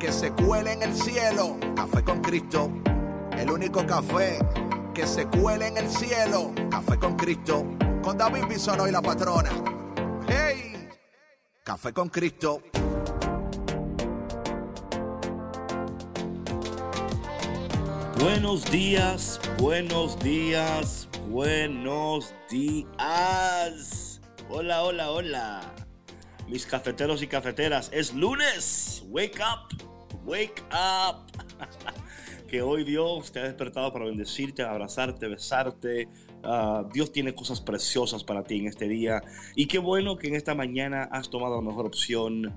que se cuele en el cielo. Café con Cristo, el único café que se cuele en el cielo. Café con Cristo, con David Bisono y la patrona. ¡Hey! Café con Cristo. Buenos días, buenos días, buenos días. Hola, hola, hola. Mis cafeteros y cafeteras, es lunes. Wake up. Wake up. que hoy Dios te ha despertado para bendecirte, abrazarte, besarte. Ah, Dios tiene cosas preciosas para ti en este día. Y qué bueno que en esta mañana has tomado la mejor opción.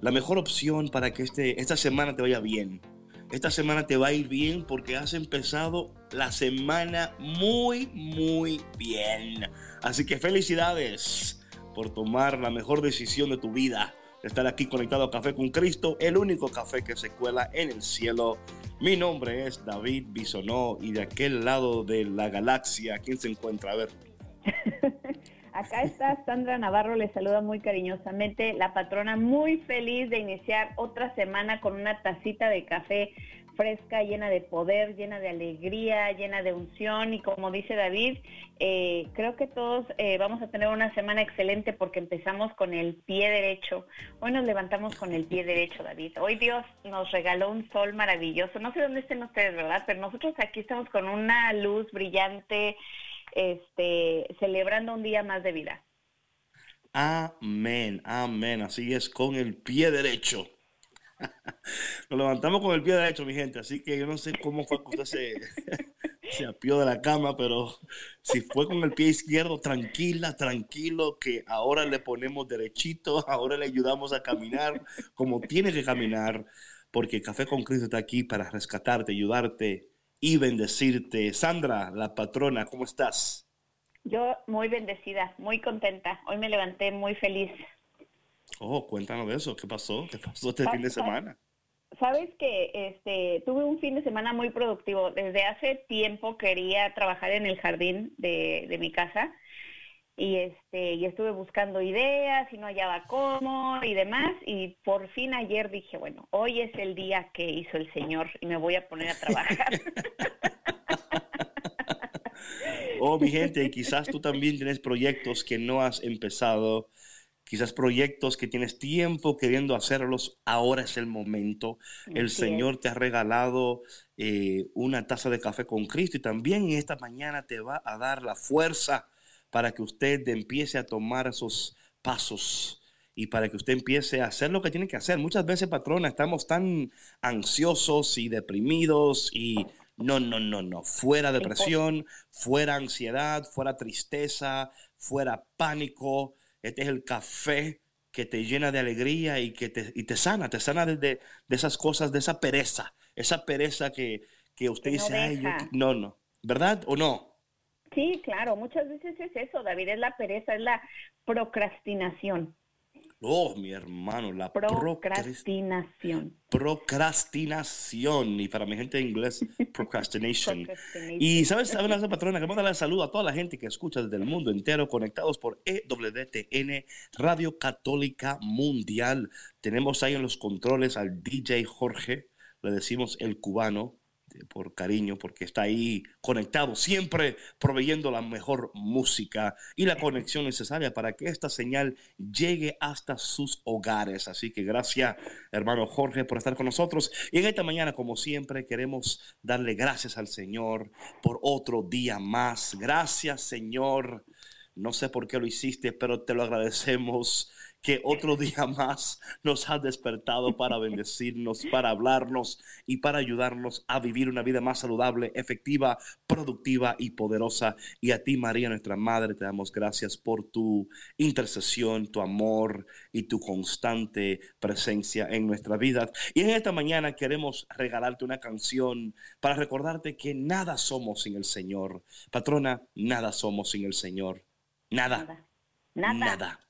La mejor opción para que este, esta semana te vaya bien. Esta semana te va a ir bien porque has empezado la semana muy, muy bien. Así que felicidades por tomar la mejor decisión de tu vida estar aquí conectado a Café con Cristo, el único café que se cuela en el cielo. Mi nombre es David Bisonó y de aquel lado de la galaxia, ¿quién se encuentra? A ver. Acá está Sandra Navarro, le saluda muy cariñosamente, la patrona muy feliz de iniciar otra semana con una tacita de café fresca, llena de poder, llena de alegría, llena de unción y como dice David, eh, creo que todos eh, vamos a tener una semana excelente porque empezamos con el pie derecho. Hoy nos levantamos con el pie derecho, David. Hoy Dios nos regaló un sol maravilloso. No sé dónde estén ustedes, ¿verdad? Pero nosotros aquí estamos con una luz brillante, este, celebrando un día más de vida. Amén, amén. Así es, con el pie derecho. Nos levantamos con el pie derecho, mi gente, así que yo no sé cómo fue que usted se, se apió de la cama, pero si fue con el pie izquierdo, tranquila, tranquilo, que ahora le ponemos derechito, ahora le ayudamos a caminar como tiene que caminar, porque Café con Cristo está aquí para rescatarte, ayudarte y bendecirte. Sandra, la patrona, ¿cómo estás? Yo muy bendecida, muy contenta. Hoy me levanté muy feliz. Oh, cuéntanos de eso. ¿Qué pasó? ¿Qué pasó este fin de semana? Sabes que este, tuve un fin de semana muy productivo. Desde hace tiempo quería trabajar en el jardín de, de mi casa y este y estuve buscando ideas y no hallaba cómo y demás y por fin ayer dije bueno hoy es el día que hizo el señor y me voy a poner a trabajar oh mi gente quizás tú también tienes proyectos que no has empezado quizás proyectos que tienes tiempo queriendo hacerlos, ahora es el momento. El Señor te ha regalado eh, una taza de café con Cristo y también esta mañana te va a dar la fuerza para que usted empiece a tomar esos pasos y para que usted empiece a hacer lo que tiene que hacer. Muchas veces, patrona, estamos tan ansiosos y deprimidos y no, no, no, no. Fuera depresión, fuera ansiedad, fuera tristeza, fuera pánico. Este es el café que te llena de alegría y que te, y te sana, te sana de, de, esas cosas, de esa pereza, esa pereza que, que usted dice, ay, yo, no, no, ¿verdad o no? Sí, claro, muchas veces es eso, David, es la pereza, es la procrastinación. Oh, mi hermano, la procrastinación. Procrastinación. Y para mi gente en inglés, procrastination. y sabes, sabes la patrona, queremos darle saludo a toda la gente que escucha desde el mundo entero, conectados por EWTN, Radio Católica Mundial. Tenemos ahí en los controles al DJ Jorge, le decimos el cubano, por cariño, porque está ahí conectado, siempre proveyendo la mejor música y la conexión necesaria para que esta señal llegue hasta sus hogares. Así que gracias, hermano Jorge, por estar con nosotros. Y en esta mañana, como siempre, queremos darle gracias al Señor por otro día más. Gracias, Señor. No sé por qué lo hiciste, pero te lo agradecemos que otro día más nos has despertado para bendecirnos, para hablarnos y para ayudarnos a vivir una vida más saludable, efectiva, productiva y poderosa. Y a ti, María, nuestra Madre, te damos gracias por tu intercesión, tu amor y tu constante presencia en nuestra vida. Y en esta mañana queremos regalarte una canción para recordarte que nada somos sin el Señor. Patrona, nada somos sin el Señor. Nada. Nada. Nada. Nada.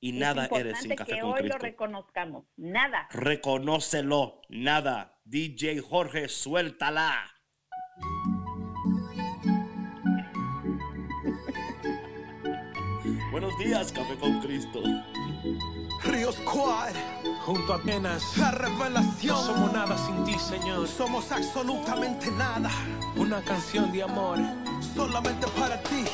Y nada eres sin café que con hoy lo reconozcamos. Nada. Reconócelo. Nada. DJ Jorge, suéltala. Buenos días, Café con Cristo. Ríos Squad, junto a Atenas, la revelación. No somos nada sin ti, Señor. Somos absolutamente nada. Una canción de amor, solamente para ti.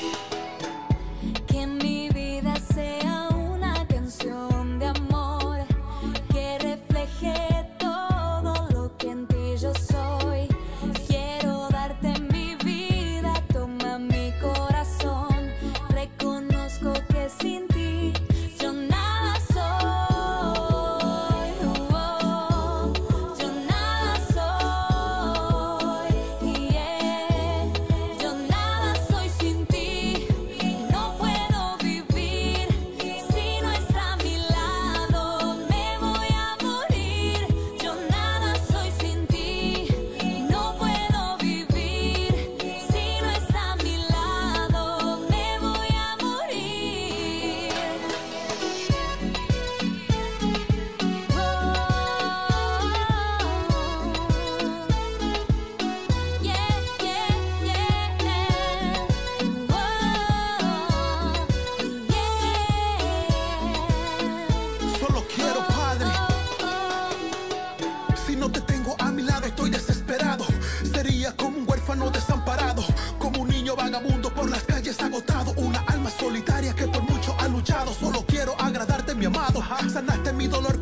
Solitaria que por mucho ha luchado. Solo quiero agradarte, mi amado. Sanaste mi dolor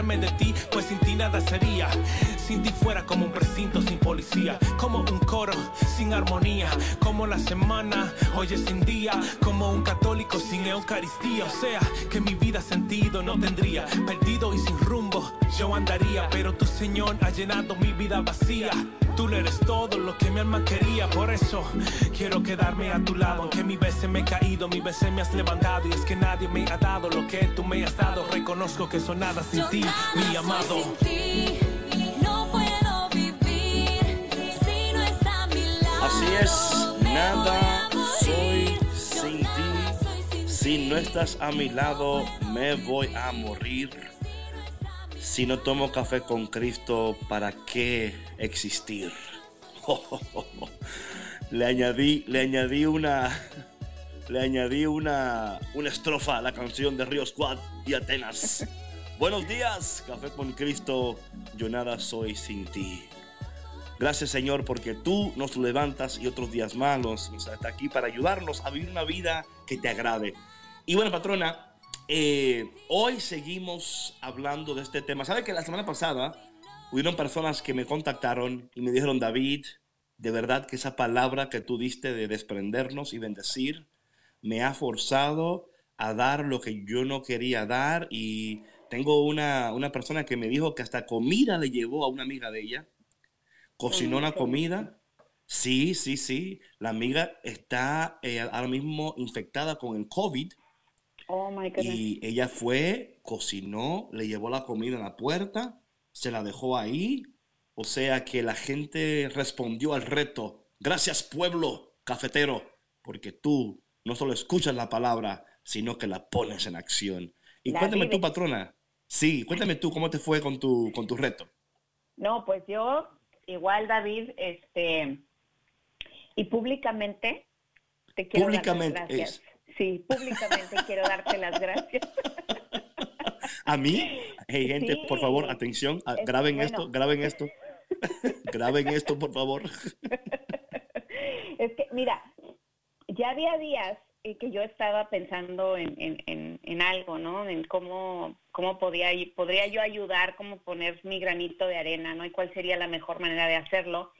alejarme de ti, pues sin ti nada sería. Sin ti fuera como un precinto sin policía, como un coro sin armonía, como la semana, oye sin día, como un católico sin Eucaristía. O sea, que mi vida sentido no tendría, perdido y sin rumbo yo andaría, pero tu Señor ha llenado mi vida vacía. Tú le eres todo lo que mi alma quería, por eso quiero quedarme a tu lado. Aunque mi veces me he caído, mi veces me has levantado. Y es que nadie me ha dado lo que tú me has dado. Reconozco que soy nada sin Yo ti, nada mi soy amado. sin ti. No puedo vivir si no está a mi lado. Así es, nada soy sin ti. Si no estás a mi lado, me voy a morir. Si no tomo café con Cristo, ¿para qué existir? Le añadí, le añadí una, le añadí una, una estrofa a la canción de Río Squad y Atenas. Buenos días, café con Cristo. Yo nada soy sin ti. Gracias Señor porque tú nos levantas y otros días nos está aquí para ayudarnos a vivir una vida que te agrade. Y bueno, patrona, eh, hoy seguimos hablando de este tema. ¿Sabe que la semana pasada hubieron personas que me contactaron y me dijeron, David, de verdad que esa palabra que tú diste de desprendernos y bendecir me ha forzado a dar lo que yo no quería dar y tengo una, una persona que me dijo que hasta comida le llevó a una amiga de ella cocinó una comida. Sí, sí, sí. La amiga está eh, ahora mismo infectada con el COVID Oh my goodness. Y ella fue, cocinó, le llevó la comida a la puerta, se la dejó ahí. O sea que la gente respondió al reto. Gracias pueblo cafetero, porque tú no solo escuchas la palabra, sino que la pones en acción. Y La cuéntame tú, patrona. Sí, cuéntame tú cómo te fue con tu, con tu reto. No, pues yo, igual David, este, y públicamente te quiero Públicamente dar las gracias. Sí, públicamente quiero darte las gracias. A mí, hey gente, por favor, atención, Es- graben bueno. esto, graben esto. graben esto, por favor. Es que, mira, ya había días eh, que yo estaba pensando en, en, en, en algo, ¿no? En cómo, cómo podía, podría yo ayudar, cómo poner mi granito de arena, ¿no? Y cuál sería la mejor manera de hacerlo.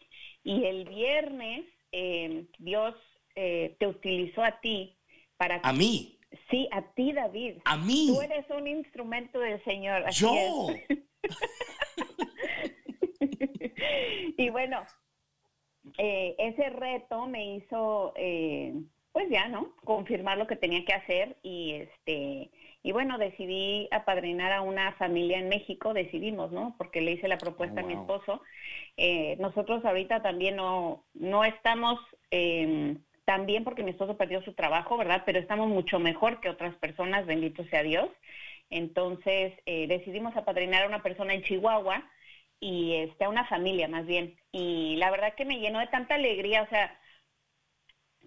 Y el viernes eh, Dios eh, te utilizó a ti para... A mí, Sí, a ti, David. a mí, Tú eres un instrumento del Señor. así yo. es. y bueno, eh, ese reto me hizo, eh, pues ya, ¿no? Confirmar lo que tenía que hacer y este y bueno, decidí apadrinar a una familia en México, decidimos, ¿no? Porque le hice la propuesta Oh, a mi esposo. Eh, nosotros ahorita también no, no estamos eh, tan bien porque mi esposo perdió su trabajo, ¿verdad? Pero estamos mucho mejor que otras personas, bendito sea Dios. Entonces eh, decidimos apadrinar a una persona en Chihuahua y este, a una familia más bien. Y la verdad que me llenó de tanta alegría, o sea,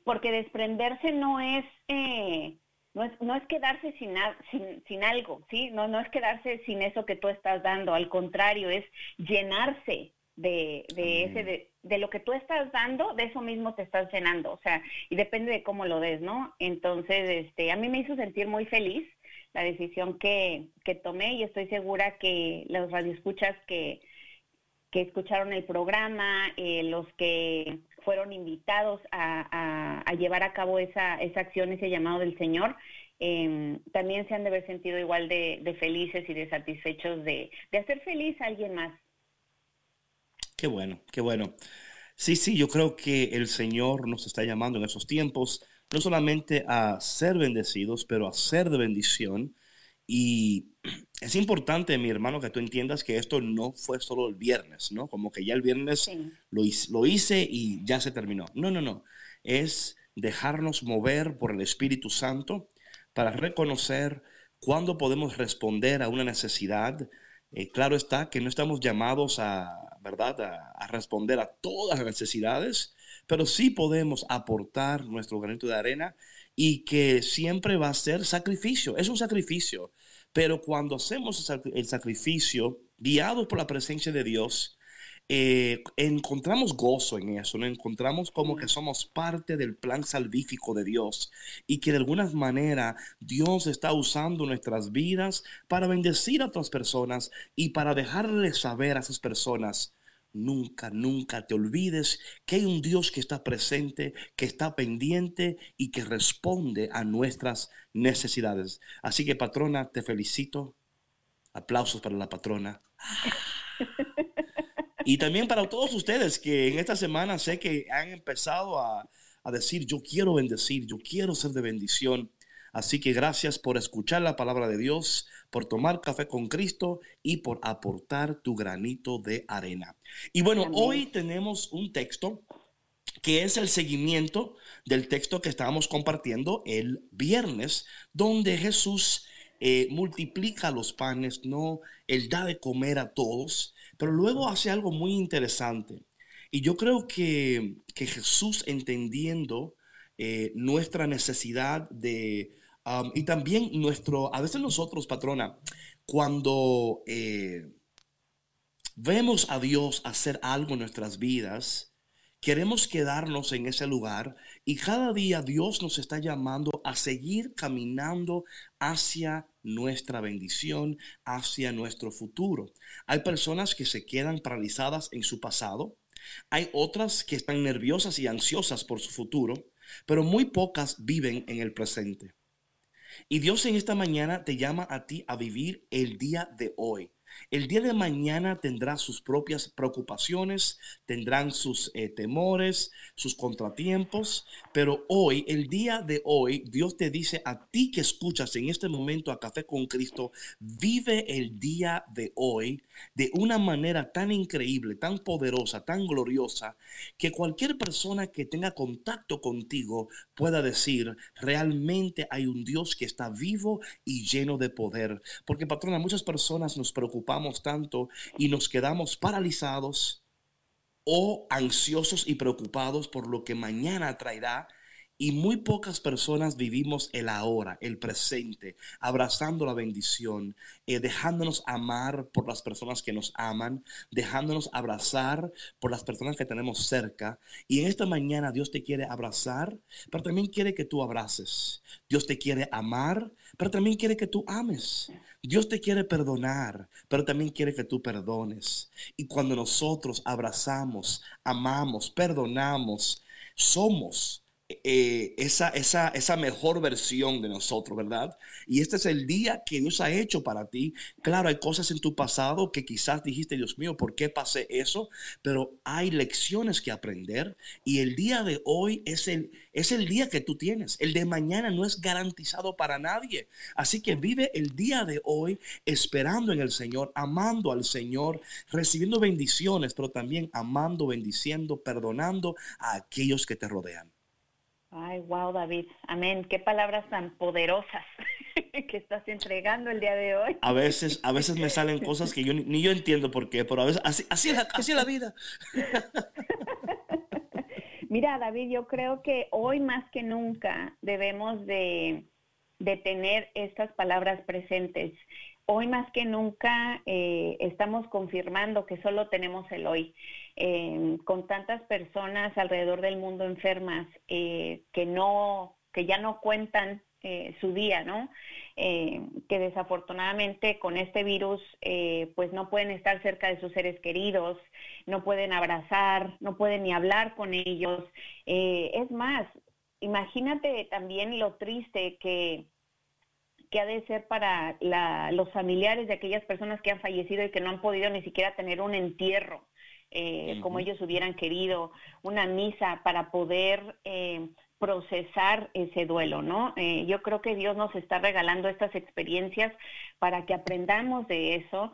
porque desprenderse no es, eh, no es, no es quedarse sin, a- sin, sin algo, ¿sí? No, no es quedarse sin eso que tú estás dando, al contrario, es llenarse de, de ese, de, de lo que tú estás dando, de eso mismo te estás llenando, o sea, y depende de cómo lo des, ¿no? Entonces, este, a mí me hizo sentir muy feliz la decisión que, que tomé y estoy segura que los radioescuchas que, que escucharon el programa, eh, los que fueron invitados a, a- a llevar a cabo esa, esa acción, ese llamado del Señor, eh, también se han de haber sentido igual de, de felices y de satisfechos de, de hacer feliz a alguien más. Qué bueno, qué bueno. Sí, sí, yo creo que el Señor nos está llamando en esos tiempos, no solamente a ser bendecidos, pero a ser de bendición. Y es importante, mi hermano, que tú entiendas que esto no fue solo el viernes, ¿no? Como que ya el viernes Sí. lo hice, lo hice y ya se terminó. No, no, no. Es dejarnos mover por el Espíritu Santo para reconocer cuándo podemos responder a una necesidad. Eh, claro está que no estamos llamados a, ¿verdad?, a, responder a todas las necesidades, pero sí podemos aportar nuestro granito de arena y que siempre va a ser sacrificio. Es un sacrificio, pero cuando hacemos el sacrificio, guiados por la presencia de Dios, eh, encontramos gozo en eso, ¿no? encontramos como que somos parte del plan salvífico de Dios y que de alguna manera Dios está usando nuestras vidas para bendecir a otras personas y para dejarles saber a esas personas. Nunca, nunca te olvides que hay un Dios que está presente, que está pendiente y que responde a nuestras necesidades. Así que patrona, te felicito. Aplausos para la patrona. Y también para todos ustedes que en esta semana sé que han empezado a, a decir, yo quiero bendecir, yo quiero ser de bendición. Así que gracias por escuchar la palabra de Dios, por tomar café con Cristo y por aportar tu granito de arena. Y bueno, hoy tenemos un texto que es el seguimiento del texto que estábamos compartiendo el viernes, donde Jesús eh, multiplica los panes, no, él da de comer a todos, pero luego hace algo muy interesante. Y yo creo que, que Jesús entendiendo eh, nuestra necesidad de, y también nuestro, a veces nosotros, patrona, cuando eh, vemos a Dios hacer algo en nuestras vidas, queremos quedarnos en ese lugar y cada día Dios nos está llamando a seguir caminando hacia nuestra bendición, hacia nuestro futuro. Hay personas que se quedan paralizadas en su pasado, hay otras que están nerviosas y ansiosas por su futuro, pero muy pocas viven en el presente. Y Dios en esta mañana te llama a ti a vivir el día de hoy, El día de mañana tendrá sus propias preocupaciones, tendrán sus eh, temores, sus contratiempos, pero hoy, el día de hoy, Dios te dice a ti que escuchas en este momento a Café con Cristo, vive el día de hoy de una manera tan increíble, tan poderosa, tan gloriosa, que cualquier persona que tenga contacto contigo pueda decir, realmente hay un Dios que está vivo y lleno de poder. Porque, patrona, muchas personas nos tanto y nos quedamos paralizados o ansiosos y preocupados por lo que mañana traerá y muy pocas personas vivimos el ahora, el presente, abrazando la bendición, eh, dejándonos amar por las personas que nos aman, dejándonos abrazar por las personas que tenemos cerca. Y en esta mañana Dios te quiere abrazar, pero también quiere que tú abraces. Dios te quiere amar, pero también quiere que tú ames. Dios te quiere perdonar, pero también quiere que tú perdones. Y cuando nosotros abrazamos, amamos, perdonamos, somos eh, esa, esa, esa mejor versión de nosotros, ¿verdad? Y este es el día que Dios ha hecho para ti. Claro, hay cosas en tu pasado que quizás dijiste, Dios mío, ¿por qué pasé eso? Pero hay lecciones que aprender y el día de hoy es el, es el día que tú tienes. El de mañana no es garantizado para nadie. Así que vive el día de hoy esperando en el Señor, amando al Señor, recibiendo bendiciones, pero también amando, bendiciendo, perdonando a aquellos que te rodean. Ay, wow, David. Amén. Qué palabras tan poderosas que estás entregando el día de hoy. A veces, a veces me salen cosas que yo ni, yo entiendo por qué, pero a veces así, así, es, la, así la vida. Mira, David, yo creo que hoy más que nunca debemos de, de tener estas palabras presentes. Hoy más que nunca eh, estamos confirmando que solo tenemos el hoy. Eh, con tantas personas alrededor del mundo enfermas eh, que no, que ya no cuentan su día, ¿no? que desafortunadamente con este virus pues no pueden estar cerca de sus seres queridos, no pueden abrazar, no pueden ni hablar con ellos. es más, imagínate también lo triste que que ha de ser para los familiares de aquellas personas que han fallecido y que no han podido ni siquiera tener un entierro eh, como ellos hubieran querido, una misa para poder eh, procesar ese duelo, ¿no? Eh, yo creo que Dios nos está regalando estas experiencias para que aprendamos de eso.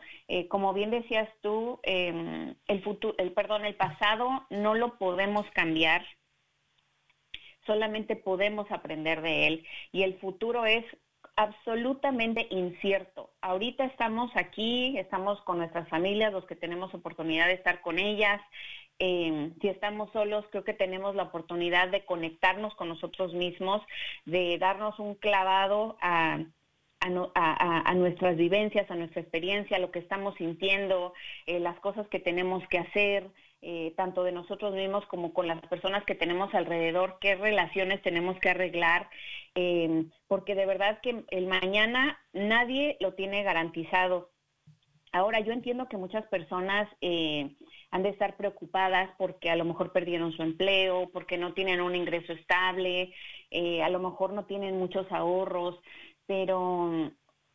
como bien decías tú, em, el futuro, el perdón, el pasado no lo podemos cambiar, solamente podemos aprender de él y el futuro es absolutamente incierto. Ahorita estamos aquí, estamos con nuestras familias, los que tenemos oportunidad de estar con ellas. Em, si estamos solos, creo que tenemos la oportunidad de conectarnos con nosotros mismos, de darnos un clavado a, nuestras vivencias, a nuestra experiencia, lo que estamos sintiendo, eh, las cosas que tenemos que hacer, eh, tanto de nosotros mismos como con las personas que tenemos alrededor, qué relaciones tenemos que arreglar, em, porque de verdad que el mañana nadie lo tiene garantizado. Ahora, yo entiendo que muchas personas eh, han de estar preocupadas porque a lo mejor perdieron su empleo, porque no tienen un ingreso estable, eh, a lo mejor no tienen muchos ahorros, pero eh,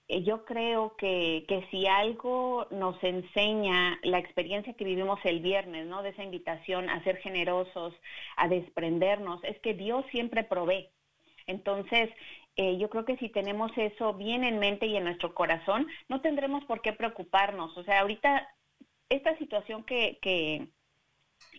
yo creo que, que, si algo nos enseña la experiencia que vivimos el viernes, ¿no? De esa invitación a ser generosos, a desprendernos, es que Dios siempre provee. Entonces, eh, yo creo que si tenemos eso bien en mente y en nuestro corazón, no tendremos por qué preocuparnos. O sea, ahorita esta situación que, que,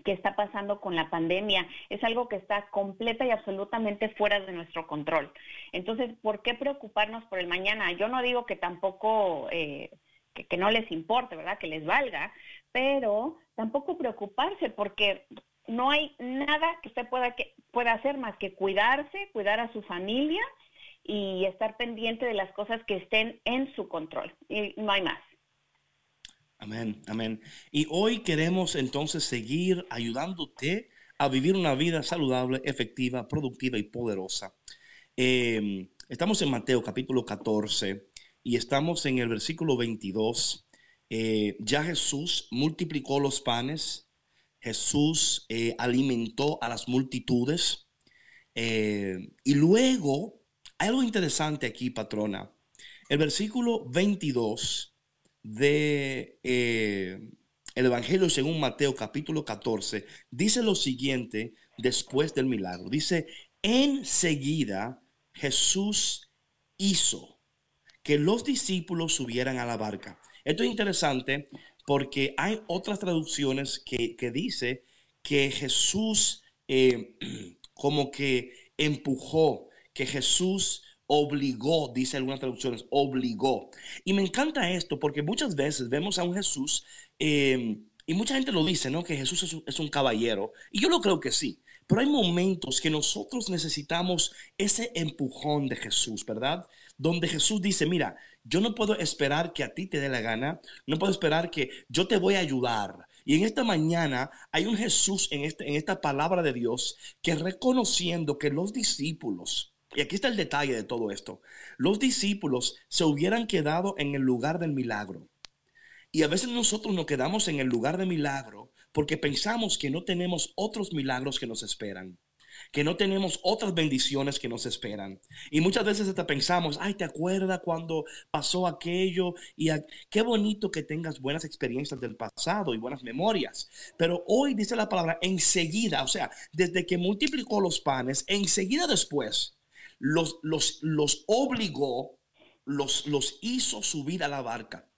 que está pasando con la pandemia. Es algo que está completa y absolutamente fuera de nuestro control. Entonces, ¿por qué preocuparnos por el mañana? Yo no digo que tampoco, eh, que, no les importe, ¿verdad? Que les valga, pero tampoco preocuparse porque no hay nada que usted pueda, que, pueda hacer más que cuidarse, cuidar a su familia y estar pendiente de las cosas que estén en su control. Y no hay más. Amén, amén. Y hoy queremos entonces seguir ayudándote a vivir una vida saludable, efectiva, productiva y poderosa. Em, estamos en Mateo capítulo 14 y estamos en el versículo 22. Eh, ya Jesús multiplicó los panes, Jesús eh, alimentó a las multitudes eh, y luego hay algo interesante aquí, patrona. El versículo 22 de eh, el Evangelio según Mateo capítulo 14 dice lo siguiente después del milagro. Dice, enseguida Jesús hizo que los discípulos subieran a la barca. Esto es interesante porque hay otras traducciones que, que dice que Jesús eh, como que empujó, que Jesús obligó, dice algunas traducciones, obligó. Y me encanta esto porque muchas veces vemos a un Jesús, eh, y mucha gente lo dice, ¿no? Que Jesús es un, un, caballero. Y yo lo creo que sí. Pero hay momentos que nosotros necesitamos ese empujón de Jesús, ¿verdad? Donde Jesús dice, mira, yo no puedo esperar que a ti te dé la gana, no puedo esperar que yo te voy a ayudar. Y en esta mañana hay un Jesús en, este, en esta palabra de Dios que reconociendo que los discípulos, y aquí está el detalle de todo esto, los discípulos se hubieran quedado en el lugar del milagro. Y a veces nosotros nos quedamos en el lugar del milagro porque pensamos que no tenemos otros milagros que nos esperan que no tenemos otras bendiciones que nos esperan. Y muchas veces hasta pensamos, ay, ¿te acuerdas cuando pasó aquello? Y qué bonito que tengas buenas experiencias del pasado y buenas memorias. Pero hoy dice la palabra enseguida, o sea, desde que multiplicó los panes, enseguida después los, los, los obligó, los, los hizo subir a la barca.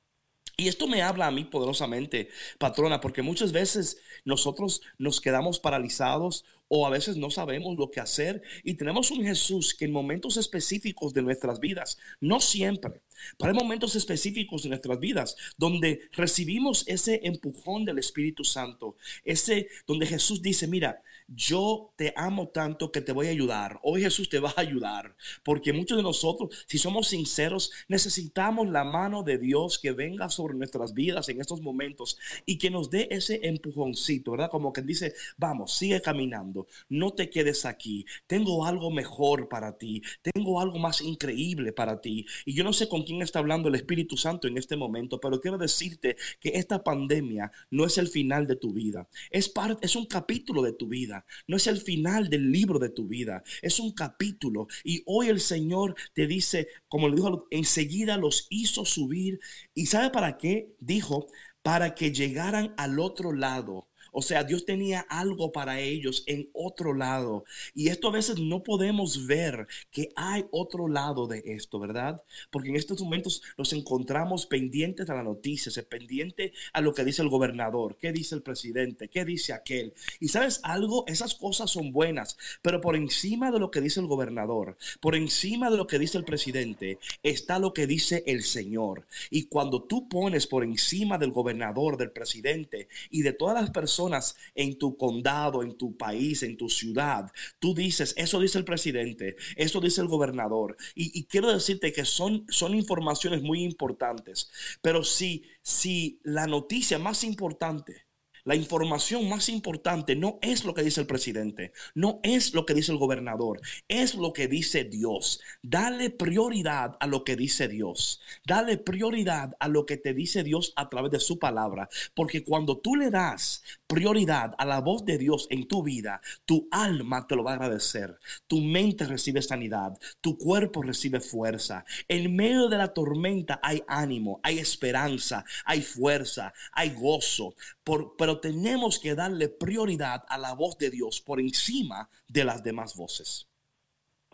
Y esto me habla a mí poderosamente, patrona, porque muchas veces nosotros nos quedamos paralizados o a veces no sabemos lo que hacer y tenemos un Jesús que en momentos específicos de nuestras vidas, no siempre, pero hay momentos específicos de nuestras vidas donde recibimos ese empujón del Espíritu Santo, ese donde Jesús dice, mira, yo te amo tanto que te voy a ayudar. Hoy Jesús te va a ayudar, porque muchos de nosotros, si somos sinceros, necesitamos la mano de Dios que venga sobre nuestras vidas en estos momentos y que nos dé ese empujoncito, ¿verdad? Como que dice, vamos, sigue caminando, no te quedes aquí, tengo algo mejor para ti, tengo algo más increíble para ti. Y yo no sé con quién está hablando el Espíritu Santo en este momento, pero quiero decirte que esta pandemia no es el final de tu vida, es, parte, es un capítulo de tu vida no es el final del libro de tu vida, es un capítulo. Y hoy el Señor te dice, como le dijo, enseguida los hizo subir. ¿Y sabe para qué? Dijo, para que llegaran al otro lado o sea, Dios tenía algo para ellos en otro lado. Y esto a veces no podemos ver que hay otro lado de esto, ¿verdad? Porque en estos momentos nos encontramos pendientes a las noticias, pendiente a lo que dice el gobernador, qué dice el presidente, qué dice aquel. Y sabes algo, esas cosas son buenas, pero por encima de lo que dice el gobernador, por encima de lo que dice el presidente, está lo que dice el Señor. Y cuando tú pones por encima del gobernador, del presidente y de todas las personas, en tu condado, en tu país, en tu ciudad, tú dices, eso dice el presidente, eso dice el gobernador. Y, quiero decirte que son, son informaciones muy importantes. Pero si, si la noticia más importante la información más importante no es lo que dice el presidente, no es lo que dice el gobernador, es lo que dice Dios. Dale prioridad a lo que dice Dios. Dale prioridad a lo que te dice Dios a través de su palabra. Porque cuando tú le das prioridad a la voz de Dios en tu vida, tu alma te lo va a agradecer. Tu mente recibe sanidad, tu cuerpo recibe fuerza. En medio de la tormenta hay ánimo, hay esperanza, hay fuerza, hay gozo. Por, pero tenemos que darle prioridad a la voz de Dios por encima de las demás voces.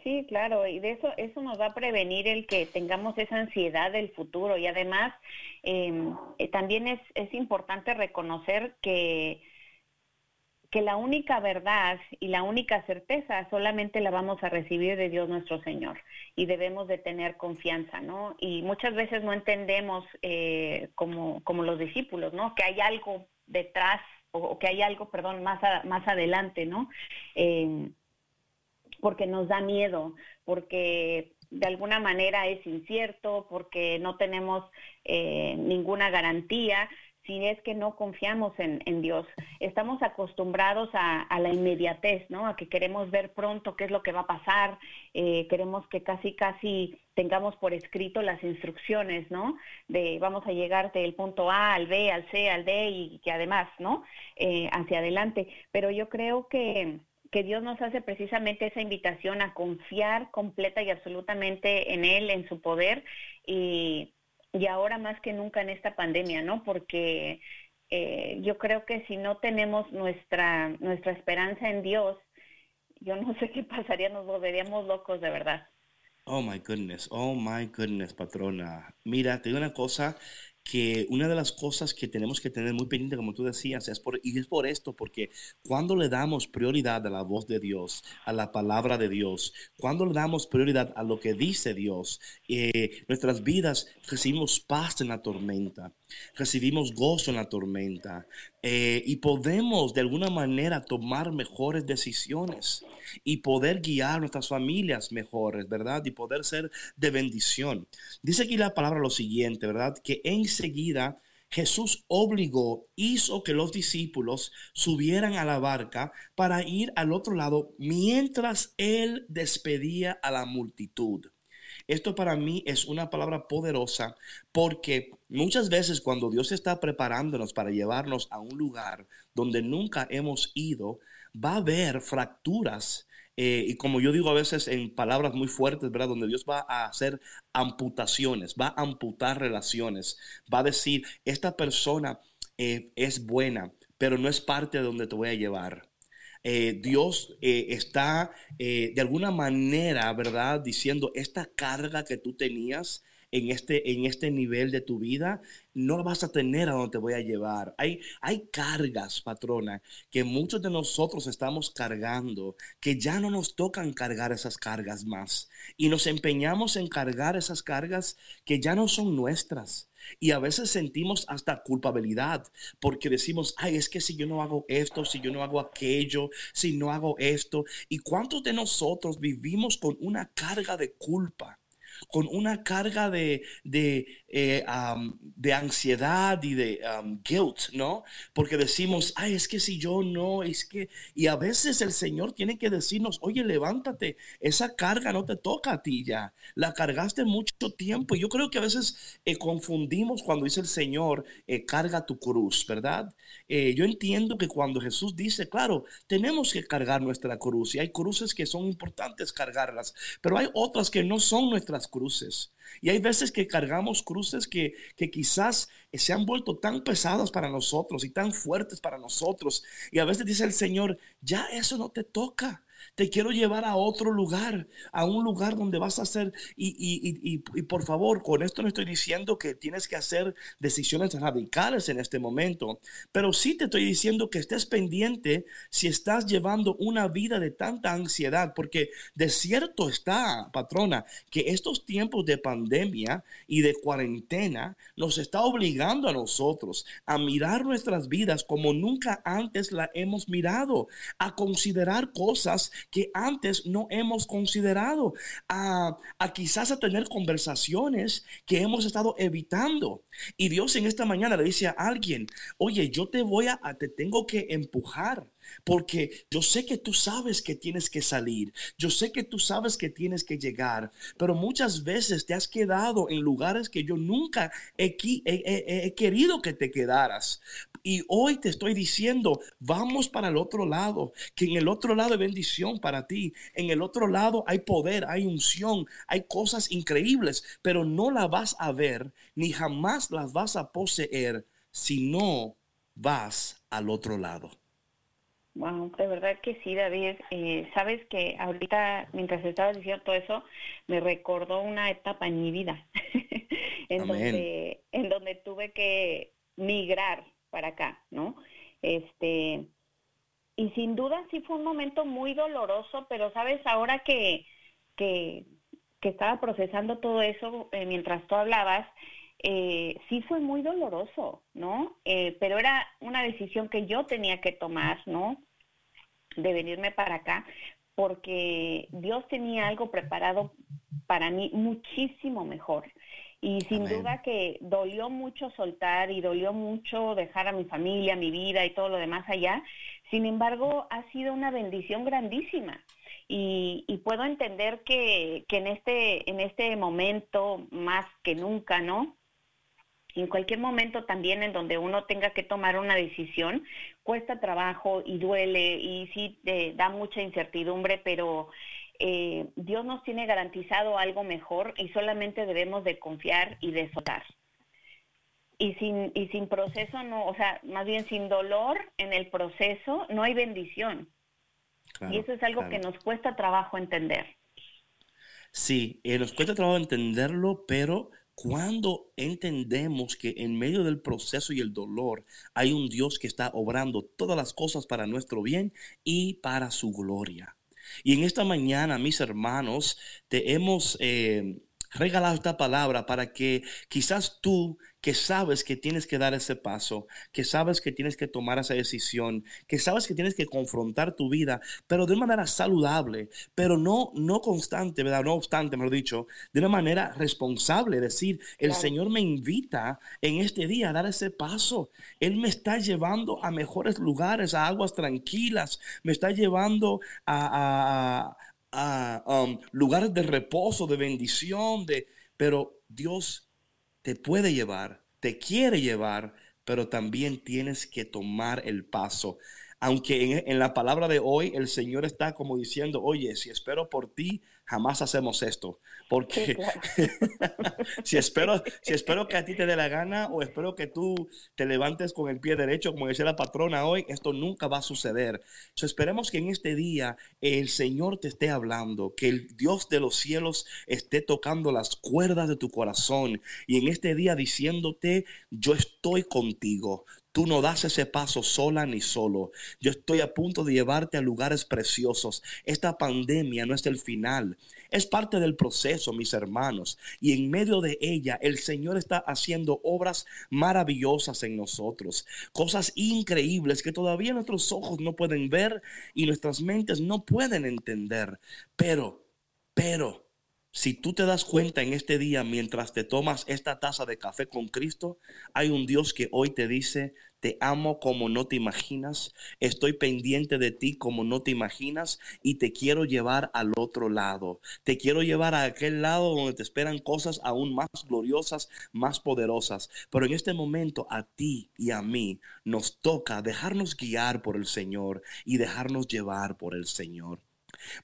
Sí, claro, y de eso eso nos va a prevenir el que tengamos esa ansiedad del futuro y además em, eh, también es, es importante reconocer que que la única verdad y la única certeza solamente la vamos a recibir de Dios nuestro Señor y debemos de tener confianza, ¿no? Y muchas veces no entendemos eh, como, como los discípulos, ¿no? Que hay algo detrás o, que hay algo, perdón, más, más adelante, ¿no? Eh, porque nos da miedo, porque de alguna manera es incierto, porque no tenemos eh, ninguna garantía, si es que no confiamos en, Dios. Estamos acostumbrados a, la inmediatez, ¿no? A que queremos ver pronto qué es lo que va a pasar, eh, queremos que casi, casi tengamos por escrito las instrucciones, ¿no? De vamos a llegar del punto A al B, al C, al D y que además, ¿no? Eh, hacia adelante. Pero yo creo que que Dios nos hace precisamente esa invitación a confiar completa y absolutamente en Él, en su poder y y ahora más que nunca en esta pandemia, ¿no? Porque eh, yo creo que si no tenemos nuestra, nuestra esperanza en Dios, yo no sé qué pasaría, nos volveríamos locos de verdad. Oh my goodness, oh my goodness, patrona. Mira, te digo una cosa, que una de las cosas que tenemos que tener muy pendiente, como tú decías, es por, y es por esto, porque cuando le damos prioridad a la voz de Dios, a la palabra de Dios, cuando le damos prioridad a lo que dice Dios, eh, nuestras vidas recibimos paz en la tormenta, recibimos gozo en la tormenta eh, y podemos de alguna manera tomar mejores decisiones y poder guiar nuestras familias mejores, ¿verdad? Y poder ser de bendición. Dice aquí la palabra lo siguiente, ¿verdad? Que enseguida Jesús obligó, hizo que los discípulos subieran a la barca para ir al otro lado mientras él despedía a la multitud. Esto para mí es una palabra poderosa porque muchas veces cuando Dios está preparándonos para llevarnos a un lugar donde nunca hemos ido, va a haber fracturas. Eh, y como yo digo a veces en palabras muy fuertes, ¿verdad? Donde Dios va a hacer amputaciones, va a amputar relaciones, va a decir, esta persona eh, es buena, pero no es parte de donde te voy a llevar. Eh, Dios está de alguna manera, ¿verdad? Diciendo, esta carga que tú tenías, en este, en este nivel de tu vida, no vas a tener a donde te voy a llevar. Hay, hay cargas, patrona, que muchos de nosotros estamos cargando, que ya no nos tocan cargar esas cargas más. Y nos empeñamos en cargar esas cargas que ya no son nuestras. Y a veces sentimos hasta culpabilidad porque decimos, ay, es que si yo no hago esto, si yo no hago aquello, si no hago esto. ¿Y cuántos de nosotros vivimos con una carga de culpa? Con una carga de, de, eh, de ansiedad y de guilt, ¿no? Porque decimos, ay, es que si yo no, es que... Y a veces el Señor tiene que decirnos, oye, levántate, esa carga no te toca a ti ya, la cargaste mucho tiempo. Y yo creo que a veces eh, confundimos cuando dice el Señor, eh, carga tu cruz, ¿verdad? yo entiendo que cuando Jesús dice, claro, tenemos que cargar nuestra cruz y hay cruces que son importantes cargarlas, pero hay otras que no son nuestras cruces. Y hay veces que cargamos cruces que, que quizás se han vuelto tan pesadas para nosotros y tan fuertes para nosotros. Y a veces dice el Señor, ya eso no te toca. Te quiero llevar a otro lugar, a un lugar donde vas a hacer, y, por favor, con esto no estoy diciendo que tienes que hacer decisiones radicales en este momento, pero sí te estoy diciendo que estés pendiente si estás llevando una vida de tanta ansiedad, porque de cierto está, patrona, que estos tiempos de pandemia y de cuarentena nos está obligando a nosotros a mirar nuestras vidas como nunca antes la hemos mirado, a considerar cosas que antes no hemos considerado, a, quizás a tener conversaciones que hemos estado evitando. Y Dios en esta mañana le dice a alguien, oye, yo te voy a, te tengo que empujar. Porque yo sé que tú sabes que tienes que salir, yo sé que tú sabes que tienes que llegar, pero muchas veces te has quedado en lugares que yo nunca he, querido que te quedaras. Y hoy te estoy diciendo, vamos para el otro lado, que en el otro lado hay bendición para ti. En el otro lado hay poder, hay unción, hay cosas increíbles, pero no la vas a ver ni jamás las vas a poseer si no vas al otro lado. Wow, de verdad que sí, David. Eh, Sabes que ahorita, mientras estabas diciendo todo eso, me recordó una etapa en mi vida, en, donde, en donde tuve que migrar para acá, ¿no? Este, y sin duda sí fue un momento muy doloroso, pero sabes, ahora que, que, estaba procesando todo eso eh, mientras tú hablabas, eh, sí fue muy doloroso, ¿no? Eh, pero era una decisión que yo tenía que tomar, ¿no? De venirme para acá, porque Dios tenía algo preparado para mí muchísimo mejor. Y sin duda que dolió mucho soltar y dolió mucho dejar a mi familia, mi vida y todo lo demás allá. Sin embargo, ha sido una bendición grandísima. Y, puedo entender que, que, en, este, en este momento, más que nunca, ¿no? En cualquier momento también en donde uno tenga que tomar una decisión, cuesta trabajo y duele y sí te da mucha incertidumbre, pero eh, Dios nos tiene garantizado algo mejor y solamente debemos de confiar y de soltar. y sin, y sin proceso no, o sea, más bien sin dolor en el proceso no hay bendición. Claro, y eso es algo claro. que nos cuesta trabajo entender. Sí, eh, nos cuesta trabajo entenderlo, pero cuando entendemos que en medio del proceso y el dolor hay un Dios que está obrando todas las cosas para nuestro bien y para su gloria. Y en esta mañana, mis hermanos, te hemos eh, regalado esta palabra para que quizás tú que sabes que tienes que dar ese paso, que sabes que tienes que tomar esa decisión, que sabes que tienes que confrontar tu vida, pero de una manera saludable, pero no, no constante, ¿verdad? No obstante, mejor dicho, de una manera responsable, es decir, el Claro. Señor me invita en este día a dar ese paso. Él me está llevando a mejores lugares, a aguas tranquilas, me está llevando a, a- a, um, lugares de reposo, de bendición, de, pero Dios te puede llevar, te quiere llevar, pero también tienes que tomar el paso. Aunque en, la palabra de hoy el Señor está como diciendo, oye, si espero por ti, jamás hacemos esto. Porque Sí, claro. si, espero, si espero que a ti te dé la gana o espero que tú te levantes con el pie derecho, como decía la patrona hoy, esto nunca va a suceder. So, esperemos que en este día el Señor te esté hablando, que el Dios de los cielos esté tocando las cuerdas de tu corazón y en este día diciéndote, yo estoy contigo. Tú no das ese paso sola ni solo. Yo estoy a punto de llevarte a lugares preciosos. Esta pandemia no es el final. Es parte del proceso, mis hermanos. Y en medio de ella, el Señor está haciendo obras maravillosas en nosotros. Cosas increíbles que todavía nuestros ojos no pueden ver y nuestras mentes no pueden entender. Pero, pero, si tú te das cuenta en este día, mientras te tomas esta taza de café con Cristo, hay un Dios que hoy te dice, te amo como no te imaginas, estoy pendiente de ti como no te imaginas y te quiero llevar al otro lado. Te quiero llevar a aquel lado donde te esperan cosas aún más gloriosas, más poderosas. Pero en este momento a ti y a mí nos toca dejarnos guiar por el Señor y dejarnos llevar por el Señor.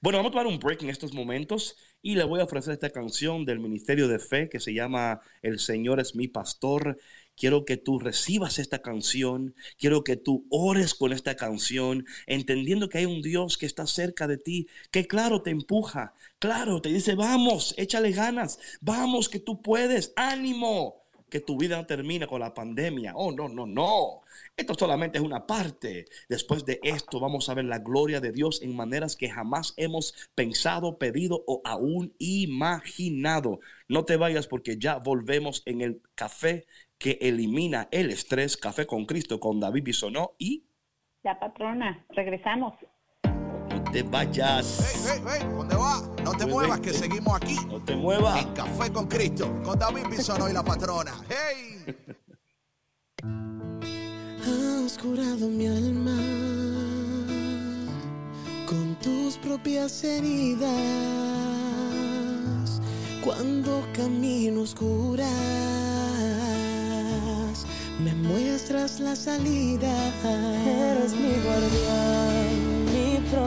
Bueno, vamos a tomar un break en estos momentos y le voy a ofrecer esta canción del Ministerio de Fe que se llama El Señor es mi pastor. Quiero que tú recibas esta canción, quiero que tú ores con esta canción, entendiendo que hay un Dios que está cerca de ti, que claro te empuja, claro te dice, vamos, échale ganas, vamos, que tú puedes, ánimo, que tu vida no termina con la pandemia. Oh, no, no, no. Esto solamente es una parte. Después de esto vamos a ver la gloria de Dios en maneras que jamás hemos pensado, pedido o aún imaginado. No te vayas porque ya volvemos en el café que elimina el estrés, Café con Cristo con David Bisonó y La patrona, regresamos. Te vayas. Hey, hey, hey, ¿dónde va? No te muevas, que seguimos aquí. No te muevas. En Café con Cristo, con David Bisono y la patrona. ¡Hey! Has curado mi alma con tus propias heridas. Cuando camino oscuras, me muestras la salida. Eres mi guardián,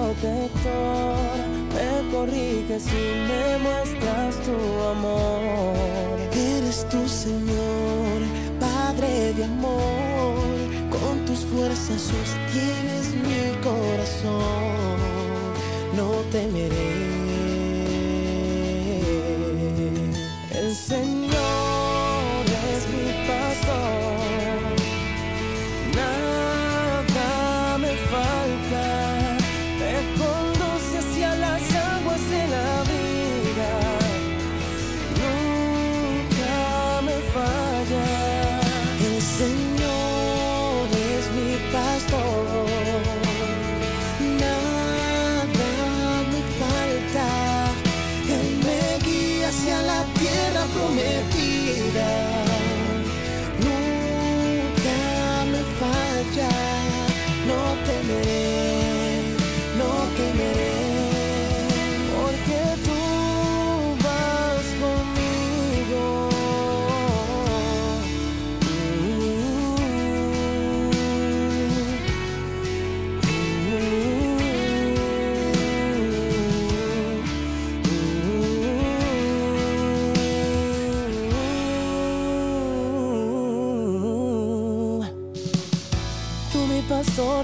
protector. Me corriges y me muestras tu amor. Eres tu Señor, Padre de amor. Con tus fuerzas sostienes mi corazón. No temeré.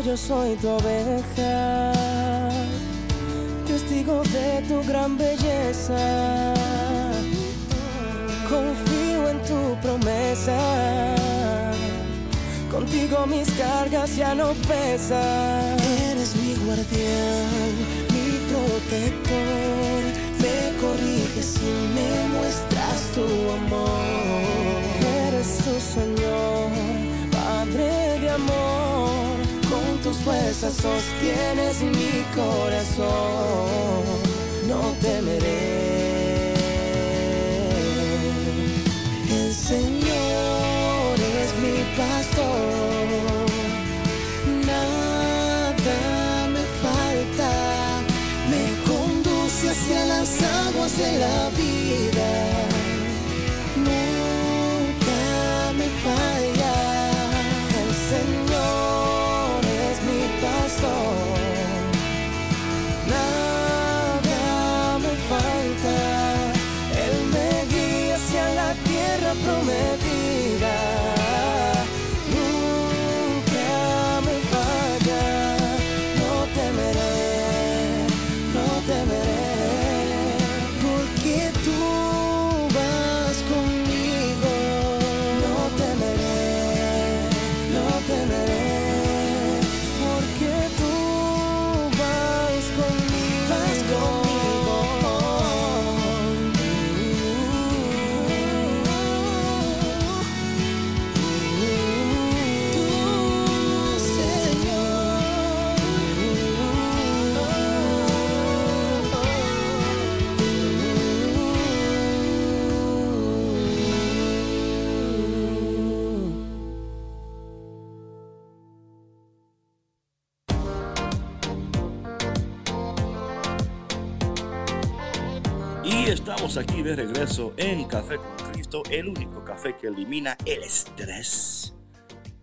Yo soy tu oveja, testigo de tu gran belleza. Confío en tu promesa, contigo mis cargas ya no pesan. Eres mi guardián, mi protector. Me corriges y me muestras tu amor. Eres tu Señor, Padre de amor. Tus fuerzas sostienes mi corazón. No temeré. El Señor es mi pastor. Nada me falta. Me conduce hacia las aguas de la vida. Estamos aquí de regreso en Café con Cristo, el único café que elimina el estrés.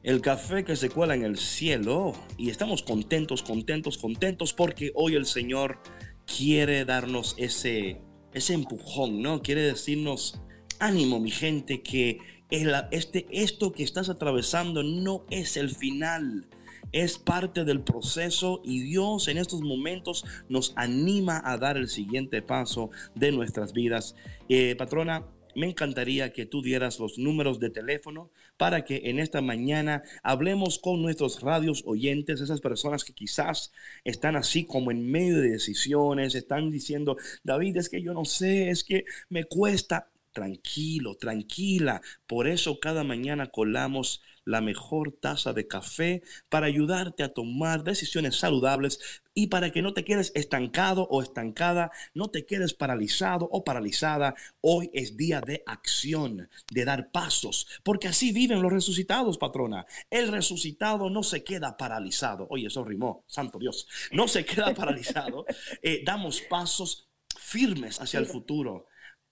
El café que se cuela en el cielo. Y estamos contentos, contentos, contentos porque hoy el Señor quiere darnos ese, ese empujón, ¿no? Quiere decirnos, ánimo mi gente, que el- este, esto que estás atravesando no es el final. Es parte del proceso y Dios en estos momentos nos anima a dar el siguiente paso de nuestras vidas. Eh, patrona, me encantaría que tú dieras los números de teléfono para que en esta mañana hablemos con nuestros radios oyentes, esas personas que quizás están así como en medio de decisiones, están diciendo, David, es que yo no sé, es que me cuesta. Tranquilo, tranquila. Por eso cada mañana colamos la mejor taza de café para ayudarte a tomar decisiones saludables y para que no te quedes estancado o estancada, no te quedes paralizado o paralizada. Hoy es día de acción, de dar pasos, porque así viven los resucitados, patrona. El resucitado no se queda paralizado. Oye, eso rimó, santo Dios. No se queda paralizado. Eh, damos pasos firmes hacia el futuro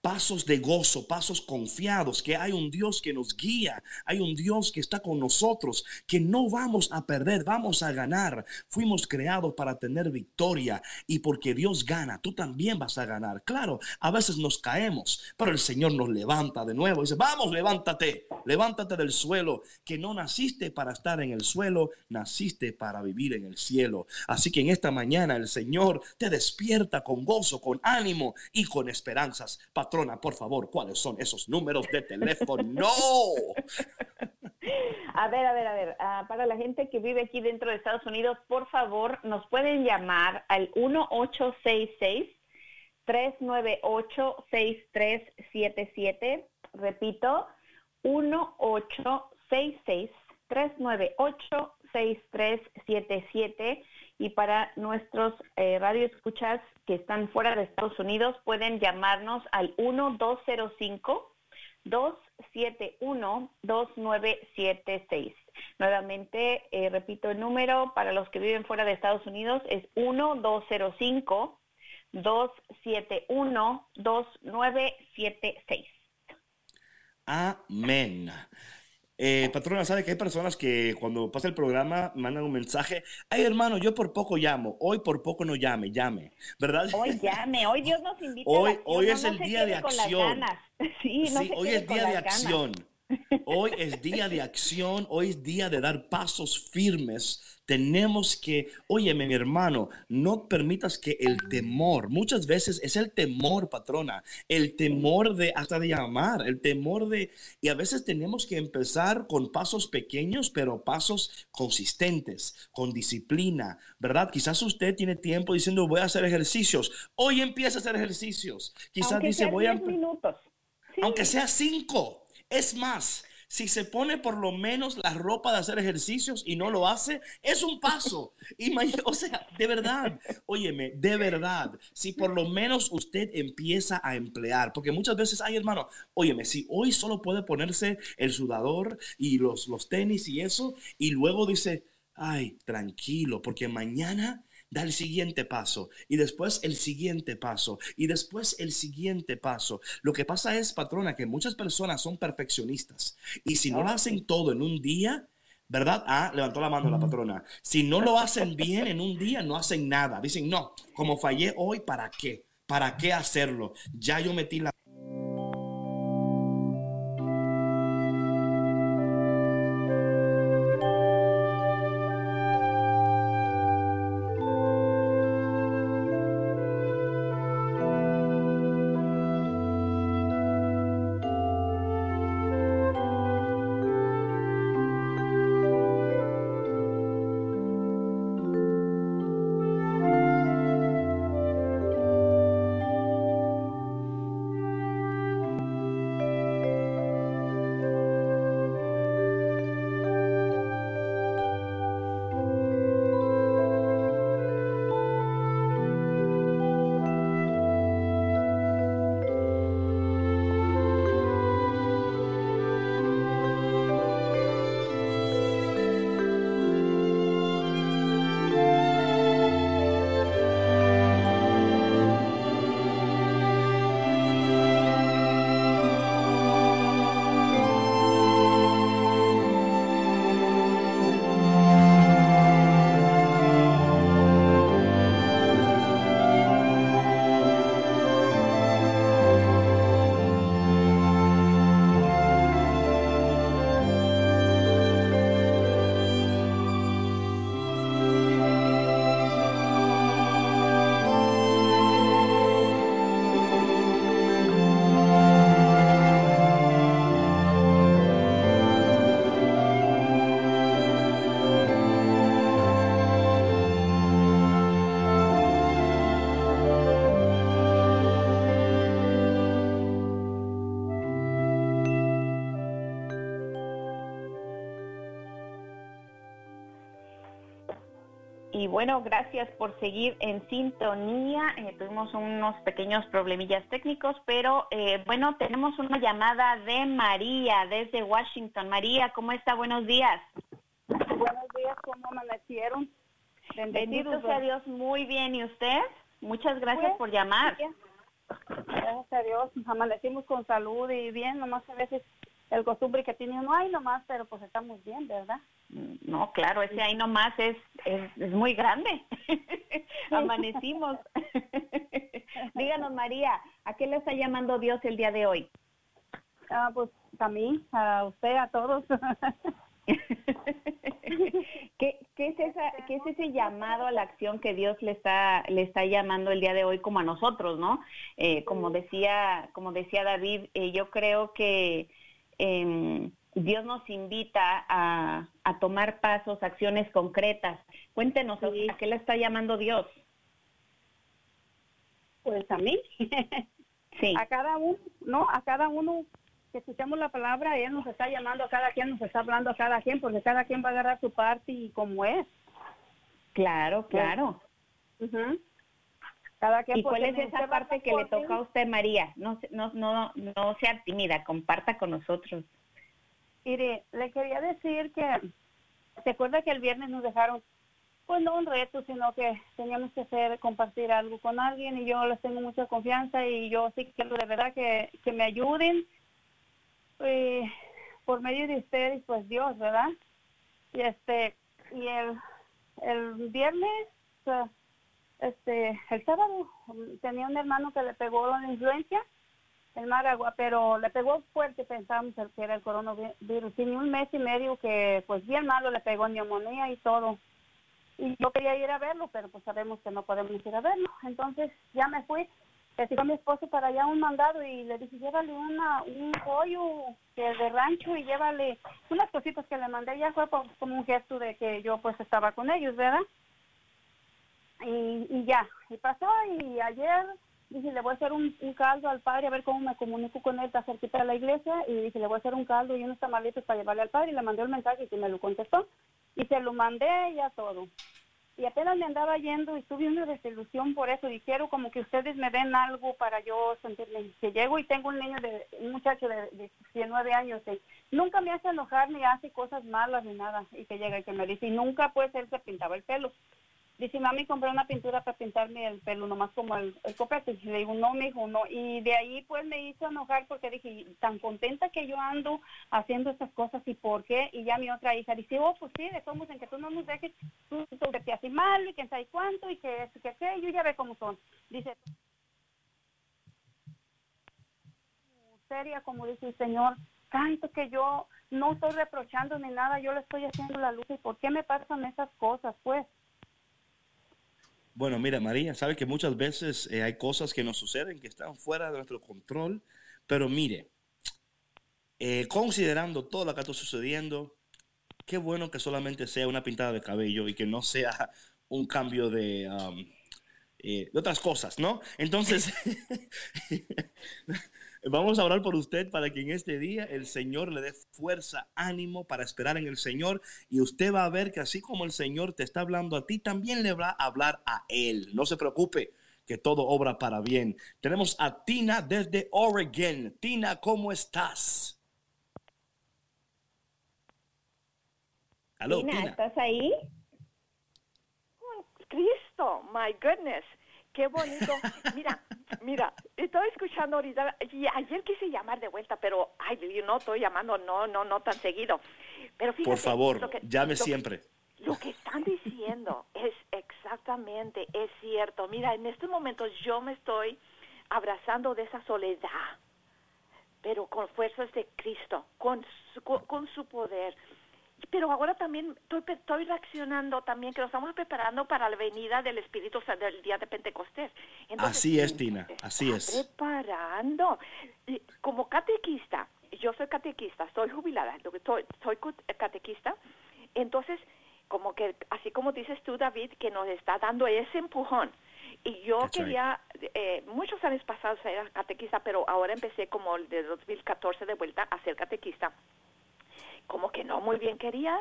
pasos de gozo, pasos confiados, que hay un Dios que nos guía, hay un Dios que está con nosotros, que no vamos a perder, vamos a ganar. Fuimos creados para tener victoria y porque Dios gana, tú también vas a ganar. Claro, a veces nos caemos, pero el Señor nos levanta de nuevo. Dice, vamos, levántate, levántate del suelo, que no naciste para estar en el suelo, naciste para vivir en el cielo. Así que en esta mañana el Señor te despierta con gozo, con ánimo y con esperanzas. Patrona, por favor, ¿cuáles son esos números de teléfono? No. A ver, a ver, a ver. ah, para la gente que vive aquí dentro de Estados Unidos, por favor, nos pueden llamar al 1866 398-6377. Repito, 1866-398-6377. Y para nuestros eh, radioescuchas que están fuera de Estados Unidos, pueden llamarnos al 1205 271-2976. Nuevamente, eh, repito el número para los que viven fuera de Estados Unidos es 1205-271-2976. Amén. Eh, patrona, sabe que hay personas que cuando pasa el programa mandan un mensaje. Ay, hermano, yo por poco llamo. Hoy por poco no llame, llame. ¿Verdad? Hoy llame, hoy Dios nos invita Hoy- a la acción, hoy es no el día de acción. Sí, no Sí, hoy es día de ganas. Hoy es día de acción, hoy es día de dar pasos firmes. Tenemos que, óyeme mi hermano, no permitas que el temor, muchas veces es el temor, patrona, el temor de hasta de llamar, el temor de, y a veces tenemos que empezar con pasos pequeños, pero pasos consistentes, con disciplina, ¿verdad? Quizás usted tiene tiempo diciendo voy a hacer ejercicios, hoy empieza a hacer ejercicios. Quizás Aunque dice voy a... 10 minutos. Sí. Aunque sea cinco. Es más, si se pone por lo menos la ropa de hacer ejercicios y no lo hace, es un paso. Imag- o sea, de verdad, óyeme, de verdad, si por lo menos usted empieza a emplear, porque muchas veces, ay hermano, óyeme, si hoy solo puede ponerse el sudador y los, los tenis y eso, y luego dice, ay, tranquilo, porque mañana da el siguiente paso y después el siguiente paso y después el siguiente paso. Lo que pasa es, patrona, que muchas personas son perfeccionistas y si no lo hacen todo en un día, ¿verdad? Ah, levantó la mano la patrona. Si no lo hacen bien en un día, no hacen nada. Dicen, no, como fallé hoy, ¿para qué? ¿Para qué hacerlo? Ya yo metí la... bueno, gracias por seguir en sintonía. Eh, tuvimos unos pequeños problemillas técnicos, pero eh, bueno, tenemos una llamada de María desde Washington. María, ¿cómo está? Buenos días. Buenos días, ¿cómo amanecieron? Bendito sea Dios, muy bien. ¿Y usted? Muchas gracias Pues, por llamar. Gracias a Dios, amanecimos con salud y bien, nomás a veces el costumbre que tiene uno, ay nomás, pero pues estamos bien, ¿verdad? No, claro, ese ahí nomás es, es, es muy grande. Amanecimos. Díganos, María, ¿a qué le está llamando Dios el día de hoy? Ah, pues a mí, a usted, a todos. ¿Qué, qué es esa, qué es ese llamado a la acción que Dios le está, le está llamando el día de hoy como a nosotros, ¿no? Eh, como decía, como decía David, eh, yo creo que em, Dios nos invita a, a tomar pasos, acciones concretas. Cuéntenos, Sí. ¿a qué le está llamando Dios? pues a mí, Sí, a cada uno, no, a cada uno que escuchamos la palabra, Él nos está llamando a cada quien, nos está hablando a cada quien, porque cada quien va a agarrar su parte y como es. claro, claro. Cada ¿Y cuál es esa parte que le toca a usted, María? No, no, no, no sea tímida, comparta con nosotros. Mire, le quería decir que, ¿se acuerda que el viernes nos dejaron, pues no un reto, sino que teníamos que hacer, compartir algo con alguien y yo les tengo mucha confianza y yo sí quiero de verdad que, que me ayuden eh, por medio de ustedes, pues Dios, ¿verdad? Y este, y el, el viernes, eh, este, el sábado, mm, tenía un hermano que le pegó la influencia el mar agua, pero le pegó fuerte, pensamos que era el coronavirus. Ni un mes y medio que, pues bien malo, le pegó neumonía y todo. Y yo quería ir a verlo, pero pues sabemos que no podemos ir a verlo. Entonces ya me fui, le digo a mi esposo para allá un mandado y le dije, llévale una, un pollo que de rancho y llévale unas cositas que le mandé. Ya fue como un gesto de que yo pues estaba con ellos, ¿verdad? Y, y ya, y pasó y ayer dije, le voy a hacer un, un caldo al padre a ver cómo me comunico con él, está cerquita de la iglesia, y dije, le voy a hacer un caldo y unos tamalitos para llevarle al padre, y le mandé el mensaje y me lo contestó, y se lo mandé ya todo. Y apenas me andaba yendo y tuve una desilusión por eso, y quiero como que ustedes me den algo para yo sentirme, que llego y tengo un niño, de un muchacho de, de 19 años, y nunca me hace enojar ni hace cosas malas ni nada, y que llega y que me dice, y nunca pues él se pintaba el pelo. Dice, mami, compré una pintura para pintarme el pelo, nomás como el, el copete. Y le digo, no, mi hijo, no. Y de ahí, pues, me hizo enojar porque dije, tan contenta que yo ando haciendo estas cosas, ¿y por qué? Y ya mi otra hija dice, oh, pues sí, de somos en que tú no nos dejes, tú, tú te haces mal, y que sabe cuánto, y que esto, que aquello, ya ve cómo son. Dice, seria, como dice el Señor, tanto que yo no estoy reprochando ni nada, yo le estoy haciendo la luz, ¿y por qué me pasan esas cosas, pues? Bueno, mira, María, sabe que muchas veces eh, hay cosas que nos suceden que están fuera de nuestro control, pero mire, eh, considerando todo lo que está sucediendo, qué bueno que solamente sea una pintada de cabello y que no sea un cambio de, eh, de otras cosas, ¿no? Entonces, vamos a orar por usted para que en este día el Señor le dé fuerza, ánimo para esperar en el Señor y usted va a ver que así como el Señor te está hablando a ti, también le va a hablar a Él. No se preocupe, que todo obra para bien. Tenemos a Tina desde Oregon. Tina, ¿cómo estás? Aló, Tina, Tina. ¿estás ahí? Cristo, my goodness, qué bonito. Mira, mira, estoy escuchando ahorita, y ayer quise llamar de vuelta, pero, ay, yo no estoy llamando, no, no, no tan seguido. Pero fíjate, Por favor, que- llame que- siempre. Lo que están diciendo es exactamente, es cierto. Mira, en estos momentos yo me estoy abrazando de esa soledad, pero con fuerzas de Cristo, con su, con, con su poder. Pero ahora también estoy, estoy reaccionando también que nos estamos preparando para la venida del Espíritu Santo del día de Pentecostés. Entonces, Así es, Tina, así es. Preparando. Como catequista, yo soy catequista, soy jubilada, soy, catequista, entonces como que así como dices tú David que nos está dando ese empujón y yo That's right. quería eh, muchos años pasados era catequista pero ahora empecé como el de 2014 de vuelta a ser catequista como que no muy bien quería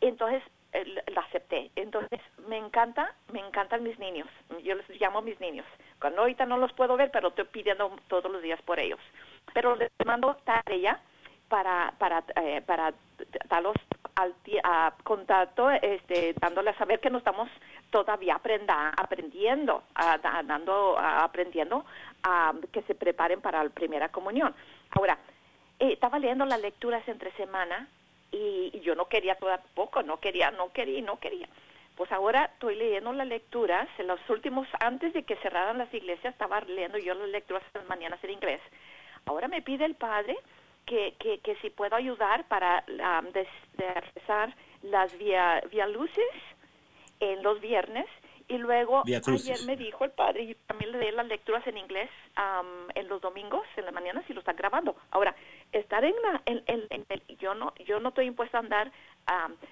entonces eh, la- acepté. Entonces me encanta me encantan mis niños. Yo les llamo mis niños. Cuando ahorita no los puedo ver pero estoy pidiendo todos los días por ellos. Pero les mando tarea para para eh, para darlos al a contacto este dándoles a saber que no estamos todavía aprenda, aprendiendo a- da- dando a- aprendiendo a que se preparen para la primera comunión. Ahora eh, estaba leyendo las lecturas entre semana y, y yo no quería tampoco, no quería, no quería, y no quería. Pues ahora estoy leyendo las lecturas, en los últimos, antes de que cerraran las iglesias, estaba leyendo yo las lecturas en las mañanas en inglés. Ahora me pide el padre que, que, que si puedo ayudar para um, las vía, vía luces en los viernes y luego ayer me dijo el padre y también le di las lecturas en inglés am, en los domingos en las mañanas y lo está grabando. Ahora estar en la en, en- en el- yo no yo no estoy impuesta a andar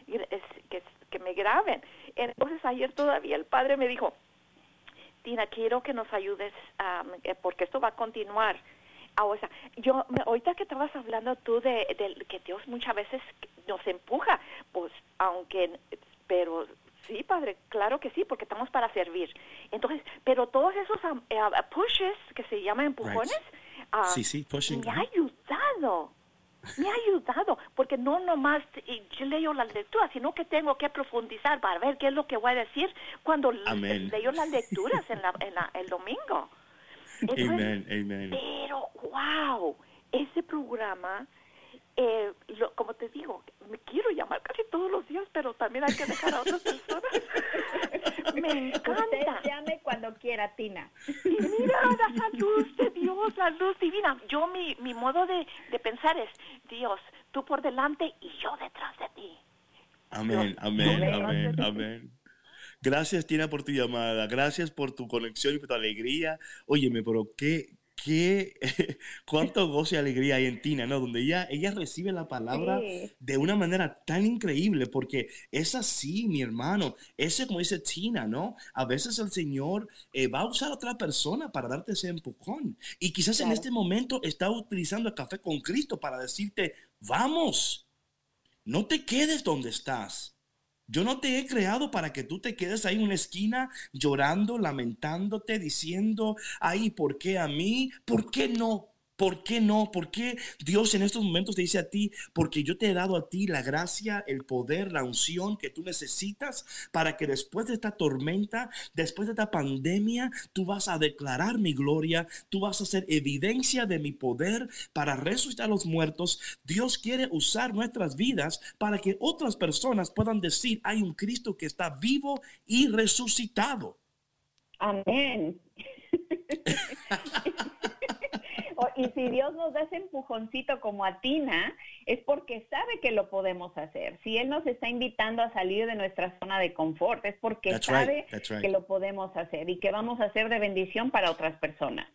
y es- que, que me graben. Entonces ayer todavía el padre me dijo Tina quiero que nos ayudes eh, porque esto va a continuar Ah, o sea, yo, me- ahorita que estabas hablando tú de, de que Dios muchas veces nos empuja, pues, aunque, pero sí, Padre, claro que sí, porque estamos para servir. Entonces, pero todos esos ah, pushes, que se llaman empujones, ah, Sí, sí, pushing. me ha ayudado. Me ha ayudado, porque no nomás y yo leo las lecturas, sino que tengo que profundizar para ver qué es lo que voy a decir cuando Amén. leo las lecturas en, la, en la- el domingo. Entonces, Amen, amen. pero, wow, ese programa, eh, lo- como te digo, me quiero llamar casi todos los días, pero también hay que dejar a otras personas. me Usted encanta. llame cuando quiera, Tina. Mira, la luz de Dios, la luz divina. Yo, mi, mi modo de, de pensar es, Dios, tú por delante y yo detrás de ti. Amén, amén, amén, amén. Gracias, Tina, por tu llamada. Gracias por tu conexión y por tu alegría. Óyeme, pero qué, qué, cuánto gozo y alegría hay en Tina, ¿no? Donde ella, ella recibe la palabra Sí. de una manera tan increíble, porque es así, mi hermano. Ese, como dice Tina, ¿no? A veces el Señor eh, va a usar a otra persona para darte ese empujón. Y quizás en este momento está utilizando el café con Cristo para decirte, vamos, no te quedes donde estás. Yo no te he creado para que tú te quedes ahí en una esquina llorando, lamentándote, diciendo, ay, ¿por qué a mí? ¿Por qué no? ¿Por qué no? ¿Por qué Dios en estos momentos te dice a ti? Porque yo te he dado a ti la gracia, el poder, la unción que tú necesitas para que después de esta tormenta, después de esta pandemia, tú vas a declarar mi gloria, tú vas a hacer evidencia de mi poder para resucitar a los muertos. Dios quiere usar nuestras vidas para que otras personas puedan decir, hay un Cristo que está vivo y resucitado. Amén. Y si Dios nos da ese empujoncito como a Tina, es porque sabe que lo podemos hacer. Si Él nos está invitando a salir de nuestra zona de confort, es porque That's sabe right. que lo podemos hacer y que vamos a ser de bendición para otras personas.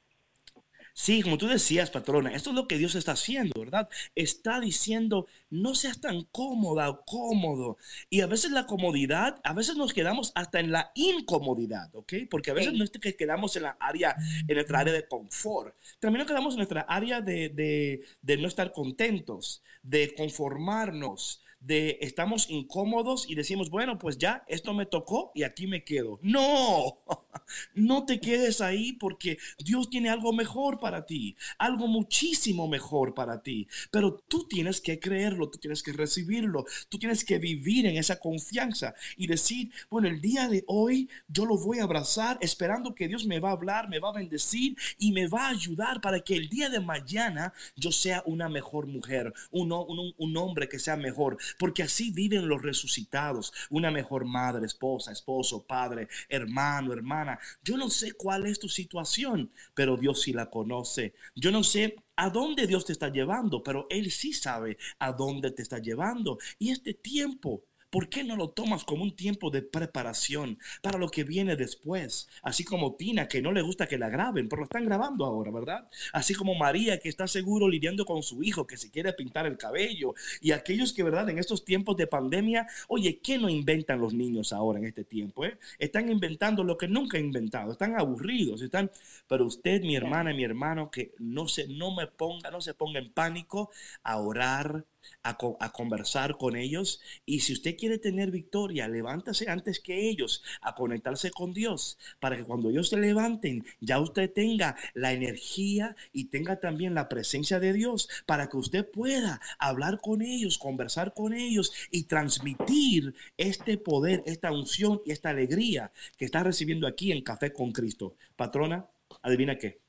Sí, como tú decías, patrona, esto es lo que Dios está haciendo, ¿verdad? Está diciendo, no seas tan cómoda o cómodo. Y a veces la comodidad, a veces nos quedamos hasta en la incomodidad, ¿ok? Porque a veces Sí. no es que quedamos en la área, en nuestra área de confort. También nos quedamos en nuestra área de, de, de no estar contentos, de conformarnos, de estamos incómodos y decimos, bueno, pues ya, esto me tocó y aquí me quedo. No, no te quedes ahí porque Dios tiene algo mejor para ti, algo muchísimo mejor para ti. Pero tú tienes que creerlo, tú tienes que recibirlo, tú tienes que vivir en esa confianza y decir, bueno, el día de hoy yo lo voy a abrazar esperando que Dios me va a hablar, me va a bendecir y me va a ayudar para que el día de mañana yo sea una mejor mujer, un, un- un hombre que sea mejor, porque así viven los resucitados, una mejor madre, esposa, esposo, padre, hermano, hermana. Yo no sé cuál es tu situación, pero Dios sí la conoce. Yo no sé a dónde Dios te está llevando, pero Él sí sabe a dónde te está llevando. Y este tiempo ¿Por qué no lo tomas como un tiempo de preparación para lo que viene después? Así como Tina, que no le gusta que la graben, pero lo están grabando ahora, ¿verdad? Así como María, que está seguro lidiando con su hijo, que se quiere pintar el cabello. Y aquellos que, ¿verdad? En estos tiempos de pandemia, oye, ¿qué no inventan los niños ahora en este tiempo? eh? Están inventando lo que nunca han inventado. Están aburridos, están... Pero usted, mi hermana mi hermano, que no se, no me ponga, no se ponga en pánico a orar, a, a conversar con ellos. Y si usted quiere tener victoria, levántase antes que ellos a conectarse con Dios, para que cuando ellos se levanten, ya usted tenga la energía y tenga también la presencia de Dios, para que usted pueda hablar con ellos, conversar con ellos y transmitir este poder, esta unción y esta alegría que está recibiendo aquí en Café con Cristo. Patrona, adivina qué,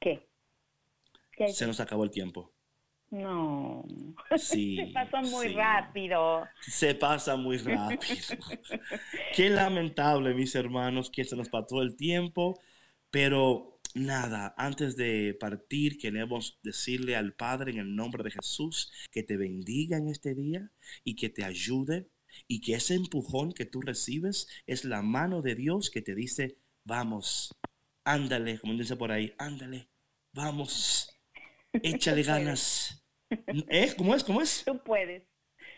¿Qué? ¿Qué? se nos acabó el tiempo. No. Sí, Se pasó muy sí. rápido. Se pasa muy rápido. Qué lamentable, mis hermanos, que se nos pasó el tiempo. Pero nada, antes de partir, queremos decirle al Padre en el nombre de Jesús que te bendiga en este día y que te ayude y que ese empujón que tú recibes es la mano de Dios que te dice, vamos, ándale, como dice por ahí, ándale, vamos, échale ganas. ¿Eh? ¿Cómo es? ¿Cómo es? Tú puedes.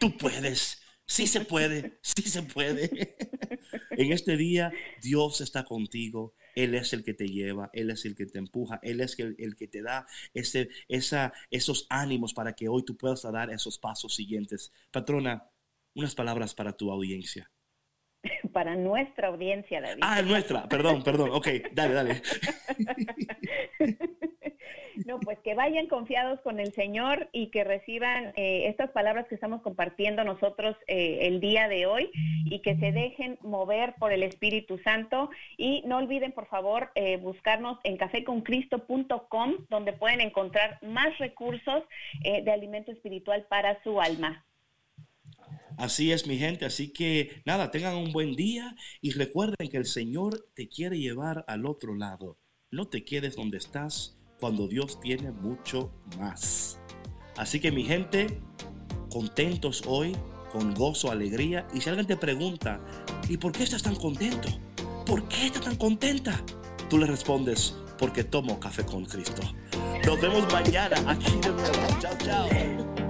Tú puedes. Sí se puede. Sí se puede. En este día Dios está contigo. Él es el que te lleva, Él es el que te empuja, Él es el, el que te da ese, esa, esos ánimos para que hoy tú puedas dar esos pasos siguientes. Patrona, unas palabras para tu audiencia. Para nuestra audiencia, David. Ah, nuestra, perdón, perdón. Ok, dale, dale. No, pues que vayan confiados con el Señor y que reciban eh, estas palabras que estamos compartiendo nosotros eh, el día de hoy y que se dejen mover por el Espíritu Santo. Y no olviden, por favor, eh, buscarnos en caféconcristo.com, donde pueden encontrar más recursos de alimento espiritual para su alma. Así es, mi gente. Así que nada, tengan un buen día y recuerden que el Señor te quiere llevar al otro lado. No te quedes donde estás cuando Dios tiene mucho más. Así que mi gente, contentos hoy, con gozo, alegría. Y si alguien te pregunta, ¿y por qué estás tan contento? ¿Por qué estás tan contenta? Tú le respondes, porque tomo café con Cristo. Nos vemos mañana aquí de nuevo. Chao, chao.